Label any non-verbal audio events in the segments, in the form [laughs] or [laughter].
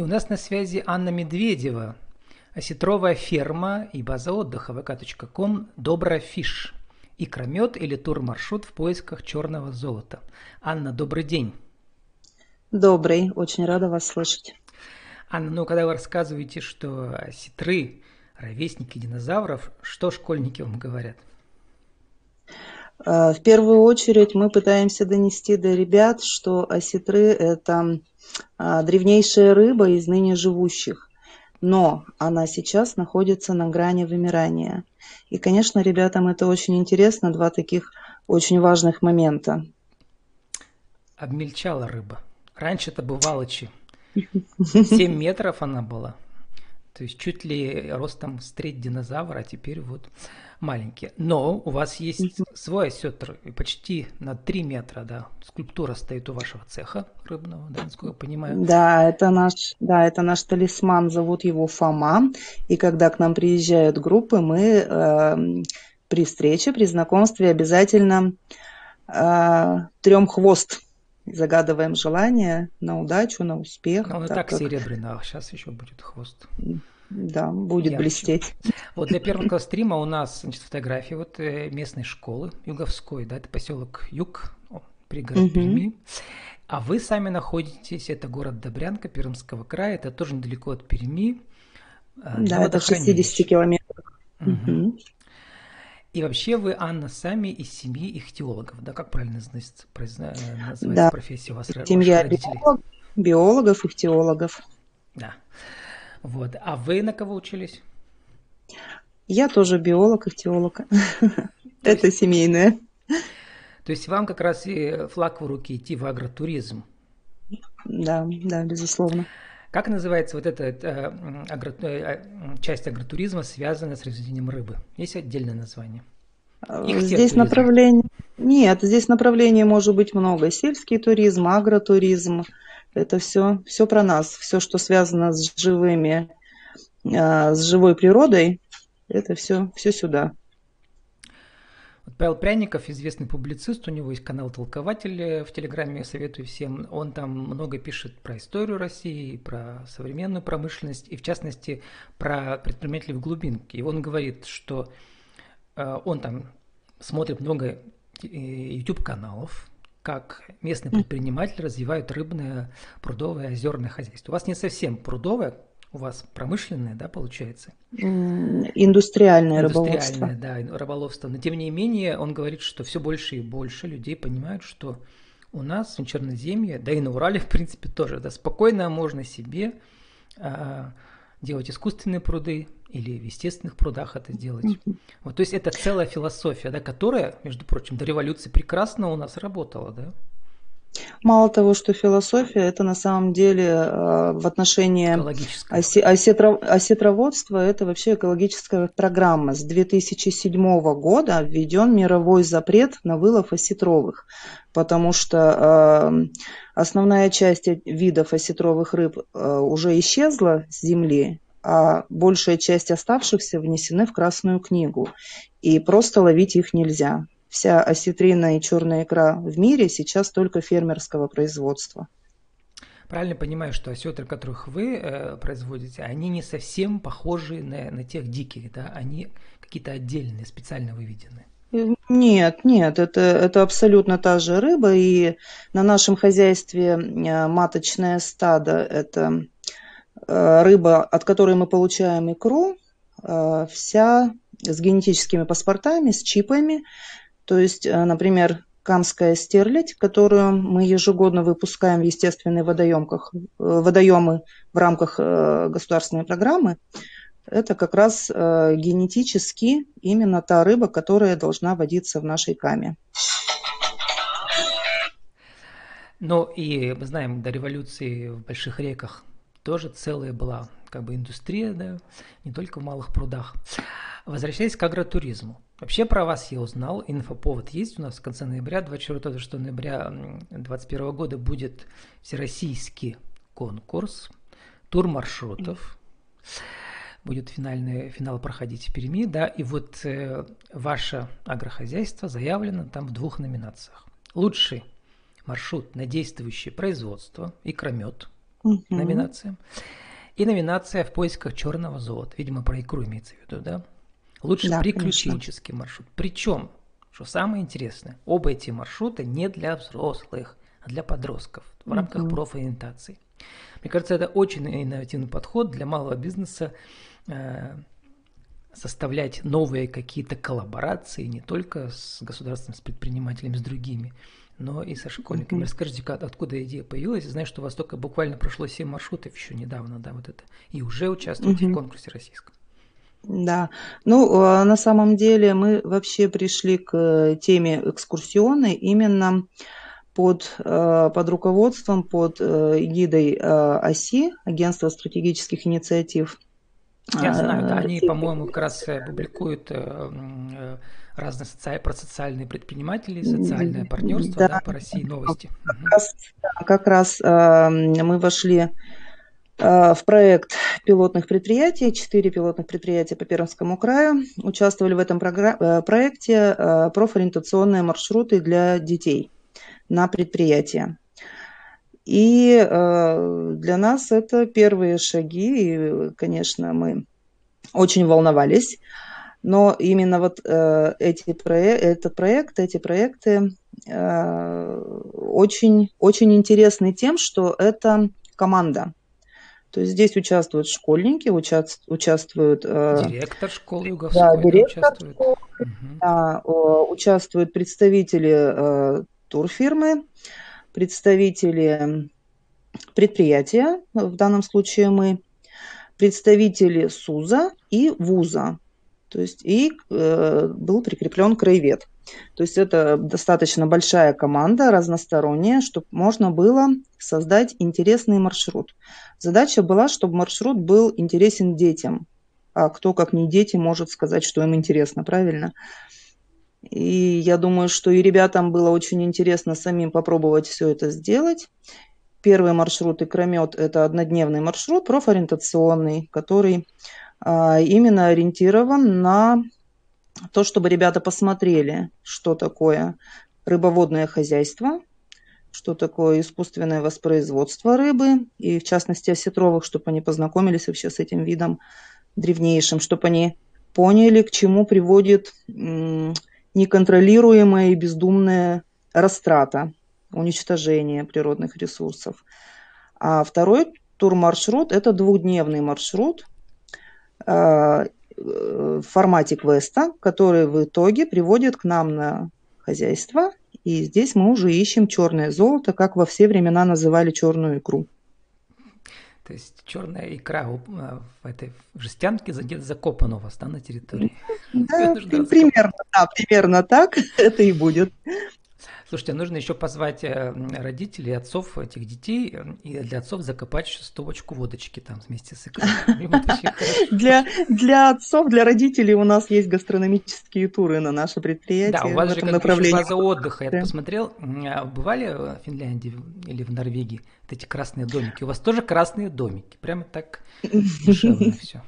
И у нас на связи Анна Медведева, осетровая ферма и база отдыха vk.com «Доброфиш». Икромет или турмаршрут в поисках черного золота. Анна, добрый день. Добрый, очень рада вас слышать. Анна, ну когда вы рассказываете, что осетры – ровесники динозавров, что школьники вам говорят? Э, в первую очередь мы пытаемся донести до ребят, что осетры – это а, древнейшая рыба из ныне живущих. Но она сейчас находится на грани вымирания. И, конечно, ребятам это очень интересно, два таких очень важных момента. Обмельчала рыба. Раньше это бывало 7 [laughs] метров она была. То есть чуть ли ростом с треть динозавра, а теперь вот маленькие. Но у вас есть свой осетр, почти на 3 метра, да. Скульптура стоит у вашего цеха рыбного, да, насколько я понимаю. Да, это наш, да, это наш талисман, зовут его Фома. И когда к нам приезжают группы, мы э, при встрече, при знакомстве обязательно э, трем хвост загадываем желание на удачу, на успех. Ну, он и так, так серебряный, а сейчас еще будет хвост. Да, будет Ярче. блестеть. Вот для первого стрима у нас значит, фотографии вот э, местной школы Юговской, да, это поселок Юг, пригород угу. Перми. А вы сами находитесь, это город Добрянка Пермского края, это тоже недалеко от Перми. Э, да, это 60 километров. Угу. И вообще вы, Анна, сами из семьи ихтиологов, да? Как правильно называется, называется да. профессия у вас? Семья биолог, биологов, ихтиологов. Да. Вот. А вы на кого учились? Я тоже биолог, ихтиолог. [laughs] Это семейное. То есть вам как раз и флаг в руки идти в агротуризм? Да, да, безусловно. Как называется вот эта э, агро, э, часть агротуризма, связанная с разведением рыбы? Есть отдельное название? Их здесь направление... Нет, здесь направлений может быть много. Сельский туризм, агротуризм. Это все, все про нас. Все, что связано с живыми, э, с живой природой, это все, все сюда. Павел Пряников, известный публицист, у него есть канал «Толкователь» в Телеграме, советую всем. Он там много пишет про историю России, про современную промышленность и, в частности, про предпринимателей в глубинке. И он говорит, что э, он там смотрит много э, YouTube-каналов, как местные предприниматели развивают рыбное, прудовое, озерное хозяйство. У вас не совсем прудовое, у вас промышленное, да, получается? Индустриальное, рыболовство. Индустриальное, да, рыболовство. Но тем не менее, он говорит, что все больше и больше людей понимают, что у нас в Черноземье, да и на Урале, в принципе, тоже, да, спокойно можно себе а, делать искусственные пруды или в естественных прудах это делать. Вот, то есть это целая философия, да, которая, между прочим, до революции прекрасно у нас работала, да? Мало того, что философия, это на самом деле э, в отношении осе, осетро, осетроводства, это вообще экологическая программа. С 2007 года введен мировой запрет на вылов осетровых, потому что э, основная часть видов осетровых рыб э, уже исчезла с земли, а большая часть оставшихся внесены в Красную книгу, и просто ловить их нельзя вся осетрина и черная икра в мире сейчас только фермерского производства. Правильно понимаю, что осетры, которых вы э, производите, они не совсем похожи на, на тех диких, да? Они какие-то отдельные, специально выведены. Нет, нет, это, это абсолютно та же рыба, и на нашем хозяйстве э, маточное стадо – это рыба, от которой мы получаем икру, э, вся с генетическими паспортами, с чипами, то есть, э, например, камская стерлядь, которую мы ежегодно выпускаем в естественные водоемках, э, водоемы в рамках э, государственной программы, это как раз генетически именно та рыба, которая должна водиться в нашей каме. Ну и мы знаем, до революции в больших реках тоже целая была как бы индустрия, да, не только в малых прудах. Возвращаясь к агротуризму. Вообще про вас я узнал, инфоповод есть у нас в конце ноября, 24 ноября 2021 года будет всероссийский конкурс, тур маршрутов. Будет финальный финал проходить в Перми, да, и вот э, ваше агрохозяйство заявлено там в двух номинациях. Лучший маршрут на действующее производство, икромет, угу. номинациям. И номинация в поисках черного золота. Видимо, про икру имеется в виду, да? Лучше да, приключенческий конечно. маршрут. Причем, что самое интересное, оба эти маршрута не для взрослых, а для подростков в рамках угу. профориентации. Мне кажется, это очень инновативный подход для малого бизнеса э, составлять новые какие-то коллаборации не только с государством, с предпринимателями, с другими, но и со школьниками. Mm-hmm. Расскажите, откуда идея появилась? Знаю, что у вас только буквально прошло 7 маршрутов еще недавно, да, вот это, и уже участвуете mm-hmm. в конкурсе российском. Да, ну а, на самом деле мы вообще пришли к э, теме экскурсионной именно под, э, под руководством, под э, эгидой ОСИ, Агентства стратегических инициатив. Я знаю, да, они, по-моему, как раз публикуют разные соци... про социальные предприниматели, социальное партнерство да, да, по России новости. Как раз, как раз э, мы вошли э, в проект пилотных предприятий, четыре пилотных предприятия по Пермскому краю. Участвовали в этом програ- проекте э, профориентационные маршруты для детей на предприятия. И э, для нас это первые шаги, и, конечно, мы очень волновались. Но именно вот э, эти проек, этот проект, эти проекты э, очень, очень интересны тем, что это команда. То есть здесь участвуют школьники, уча участвуют... Э, директор школы Юговской да, директор участвует. Школы, угу. да, участвуют представители э, турфирмы, представители предприятия, в данном случае мы, представители СУЗа и ВУЗа. То есть и э, был прикреплен краевед. То есть это достаточно большая команда, разносторонняя, чтобы можно было создать интересный маршрут. Задача была, чтобы маршрут был интересен детям. А кто, как не дети, может сказать, что им интересно, правильно? И я думаю, что и ребятам было очень интересно самим попробовать все это сделать. Первый маршрут «Икромет» – это однодневный маршрут, профориентационный, который именно ориентирован на то, чтобы ребята посмотрели, что такое рыбоводное хозяйство, что такое искусственное воспроизводство рыбы, и в частности осетровых, чтобы они познакомились вообще с этим видом древнейшим, чтобы они поняли, к чему приводит неконтролируемая и бездумная растрата, уничтожение природных ресурсов. А второй турмаршрут – это двухдневный маршрут, в формате квеста, который в итоге приводит к нам на хозяйство. И здесь мы уже ищем черное золото, как во все времена называли черную икру. То есть черная икра э, в этой жестянке где-то закопана у вас, да, на территории? Да, [laughs] примерно, да, примерно так [laughs] это и будет. Слушайте, нужно еще позвать э, родителей, отцов этих детей, э, и для отцов закопать еще стопочку водочки там вместе с икрой. [laughs] Для, для отцов, для родителей у нас есть гастрономические туры на наше предприятие. Да, у вас же как база отдыха. Я посмотрел, а бывали в Финляндии или в Норвегии вот эти красные домики? У вас тоже красные домики. Прямо так [laughs] душевно все.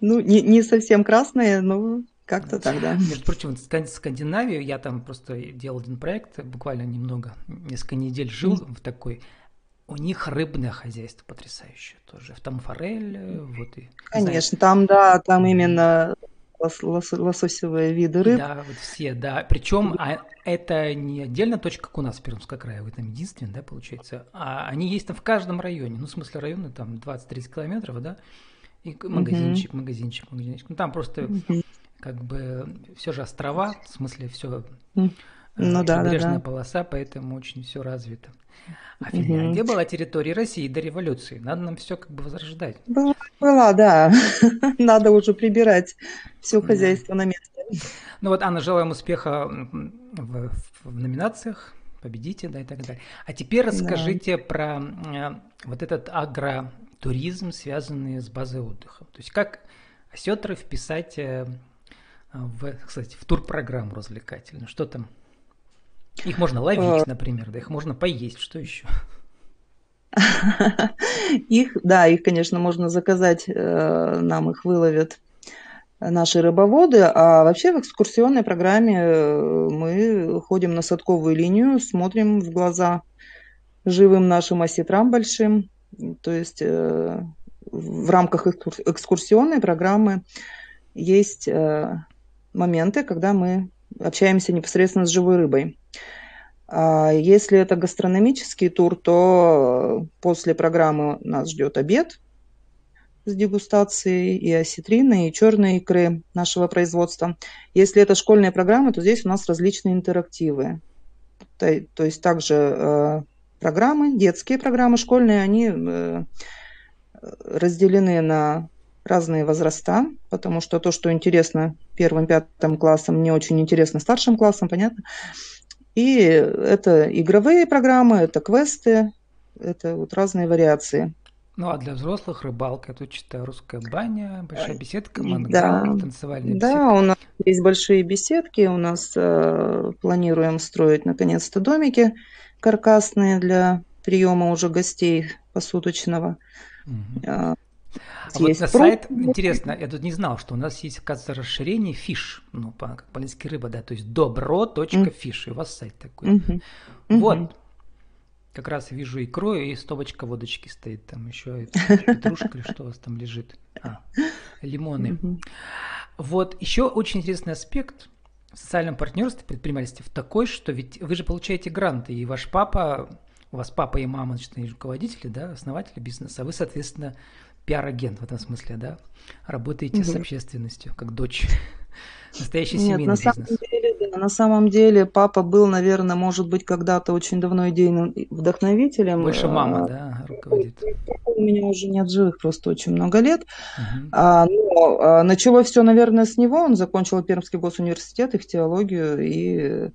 Ну, не, не совсем красные, но как-то так, да. Между прочим, в Скандинавию я там просто делал один проект, буквально немного, несколько недель жил mm-hmm. в такой. У них рыбное хозяйство потрясающее тоже. Там форель, э, вот и. Конечно, знаете, там да, там именно лос, лос, лососевые виды рыб. Да, вот все, да. Причем а это не отдельная точка, как у нас в Пермском крае, вы там единственный, да, получается. А они есть там в каждом районе. Ну, в смысле, районы там 20-30 километров, да. И магазинчик, mm-hmm. магазинчик, магазинчик. Ну, там просто mm-hmm как бы все же острова, в смысле все ну, э, да, да, да. полоса, поэтому очень все развито. А Финляндия угу. была территорией России до революции. Надо нам все как бы возрождать. Была, была да. [laughs] Надо уже прибирать все хозяйство на место. Ну вот, Анна, желаем успеха в, в номинациях. Победите, да, и так далее. А теперь расскажите да. про э, вот этот агротуризм, связанный с базой отдыха. То есть как осетры вписать э, в, кстати, в турпрограмму развлекательную? Что там? Их можно ловить, а. например, да их можно поесть, что еще? [laughs] Их, да, их, конечно, можно заказать, э, нам их выловят наши рыбоводы, а вообще в экскурсионной программе э, мы ходим на садковую линию, смотрим в глаза живым нашим осетрам большим. То есть э, в рамках экскурсионной программы есть э, моменты, когда мы общаемся непосредственно с живой рыбой. А если это гастрономический тур, то после программы нас ждет обед с дегустацией и осетрины, и черной икры нашего производства. Если это школьные программы, то здесь у нас различные интерактивы. То, то есть также э, программы, детские программы, школьные, они э, разделены на разные возраста, потому что то, что интересно первым, пятым классам, не очень интересно старшим классам, понятно. И это игровые программы, это квесты, это вот разные вариации. Ну а для взрослых рыбалка, тут читаю русская баня, большая беседка, мангал, да, танцевальная беседка. Да, у нас есть большие беседки, у нас э, планируем строить наконец-то домики каркасные для приема уже гостей посуточного. Угу. А, вот на сайт, интересно, я тут не знал, что у нас есть, оказывается, расширение фиш, ну, по, как по-английски рыба, да, то есть добро.фиш, и у вас сайт такой. Mm-hmm. Вот, как раз вижу икру, и стопочка водочки стоит там, еще петрушка или что у вас там лежит. А, лимоны. Mm-hmm. Вот, еще очень интересный аспект в социальном партнерстве, предпринимательстве в такой, что ведь вы же получаете гранты, и ваш папа, у вас папа и мама, значит, руководители, да, основатели бизнеса, а вы, соответственно, пиар-агент в этом смысле, да? Работаете угу. с общественностью, как дочь. [laughs] Настоящий Нет, семейный на бизнес. Самом деле, да, на самом деле папа был, наверное, может быть, когда-то очень давно идейным вдохновителем. Больше мама, а, да, руководит. У меня уже нет живых просто очень много лет. Угу. А, но а, начало все, наверное, с него. Он закончил Пермский госуниверситет, их теологию и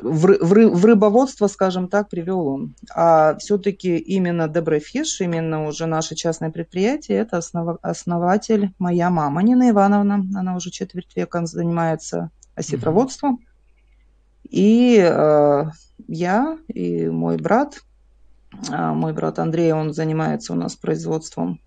в, в, в рыбоводство, скажем так, привел он. А все-таки именно Доброфиш, именно уже наше частное предприятие, это основ, основатель моя мама Нина Ивановна. Она уже четверть века занимается осетроводством. И э, я и мой брат, э, мой брат Андрей, он занимается у нас производством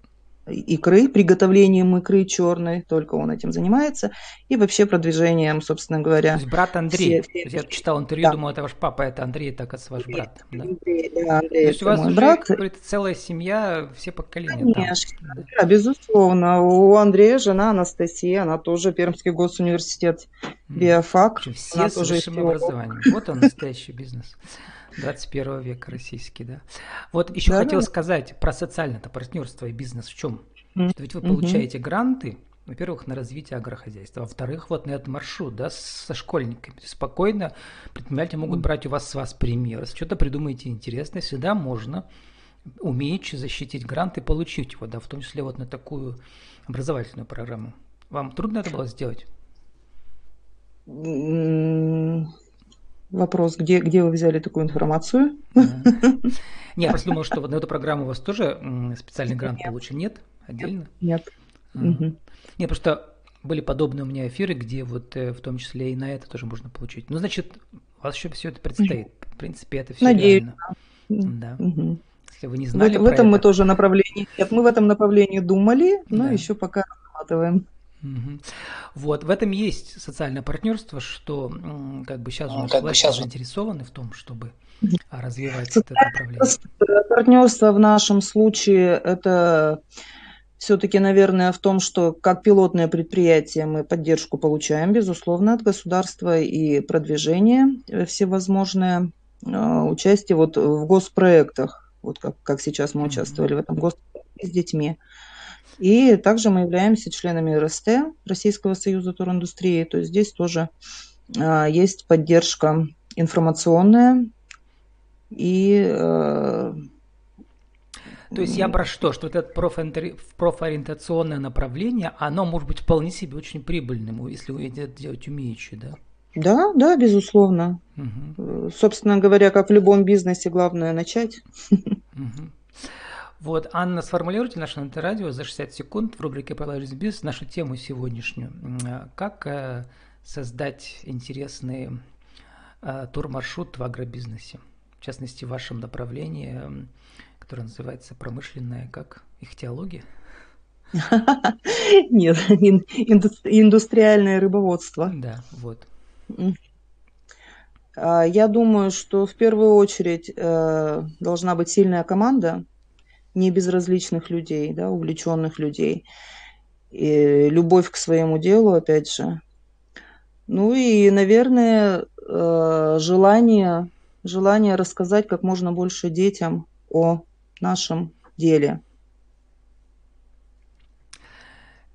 икры, приготовлением икры черной, только он этим занимается, и вообще продвижением, собственно говоря. То есть брат Андрей, все, все... я читал интервью, да. думал, это ваш папа, это Андрей, так это ваш брат. Андрей, да, Андрей, То есть у вас уже, брат. говорит, целая семья, все поколения Конечно, там. да, безусловно. У Андрея жена Анастасия, она тоже Пермский госуниверситет биофак. Все она с тоже высшим образованием. Вот он настоящий бизнес. 21 века российский, да. Вот еще да, хотел да. сказать про социальное партнерство и бизнес в чем? Что ведь вы получаете mm-hmm. гранты, во-первых, на развитие агрохозяйства, во-вторых, вот на этот маршрут, да, со школьниками. Спокойно предприниматели могут брать у вас с вас пример. Если что-то придумаете интересное, всегда можно умеючи защитить грант и получить его, да, в том числе вот на такую образовательную программу. Вам трудно это было сделать? Вопрос, где, где вы взяли такую информацию? [laughs] Не, я просто думал, что вот на эту программу у вас тоже специальный грант получен. Нет? Отдельно? Нет. Нет, просто были подобные у меня эфиры, где вот э, в том числе и на это тоже можно получить. Ну, значит, у вас еще все это предстоит. В принципе, это все Надеюсь. реально. Да. Угу. Если вы не знали в, в этом это... мы тоже направлении. Нет, мы в этом направлении думали, но да. еще пока разрабатываем. Вот, в этом есть социальное партнерство, что как бы сейчас ну, как власти сейчас... заинтересованы в том, чтобы развивать это направление. Партнерство в нашем случае это все-таки, наверное, в том, что как пилотное предприятие мы поддержку получаем, безусловно, от государства и продвижение э, всевозможное, а, участие вот в госпроектах, вот как, как сейчас мы участвовали в этом госпроекте с детьми. И также мы являемся членами РСТ, Российского союза туриндустрии, то есть здесь тоже а, есть поддержка информационная и э, то есть я про что? Что вот это профориентационное направление, оно может быть вполне себе очень прибыльным, если вы это делать умеючи, да? Да, да, безусловно. Угу. Собственно говоря, как в любом бизнесе, главное начать. Угу. Вот, Анна, сформулируйте наше радио за 60 секунд в рубрике «Продолжить бизнес» нашу тему сегодняшнюю. Как э, создать интересный э, тур-маршрут в агробизнесе? В частности, в вашем направлении, которое называется промышленная, как их теология? [laughs] Нет, индустриальное рыбоводство. Да, вот. А, я думаю, что в первую очередь э, должна быть сильная команда, не безразличных людей, да, увлеченных людей. И любовь к своему делу, опять же. Ну и, наверное, э, желание, желание рассказать как можно больше детям о нашем деле.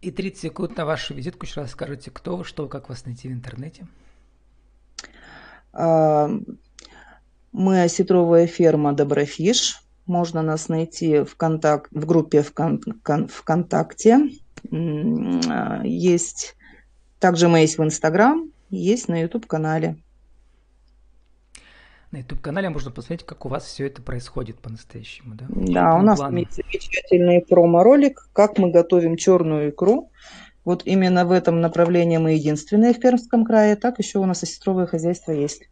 И 30 секунд на вашу визитку. Еще раз скажите, кто вы, что, как вас найти в интернете. А, мы осетровая ферма Доброфиш. Можно нас найти в, контакт, в группе ВКонтакте. Есть, также мы есть в Инстаграм, есть на YouTube-канале. На YouTube-канале можно посмотреть, как у вас все это происходит по-настоящему, да? Да, у нас плану. есть замечательный промо-ролик, как мы готовим черную икру. Вот именно в этом направлении мы единственные в Пермском крае. Так еще у нас осетровое хозяйство есть.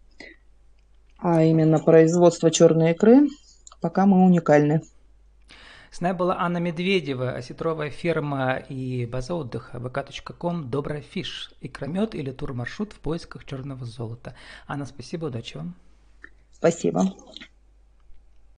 А именно производство черной икры пока мы уникальны. С нами была Анна Медведева, осетровая ферма и база отдыха vk.com Добрая фиш, икромет или турмаршрут в поисках черного золота. Анна, спасибо, удачи вам. Спасибо.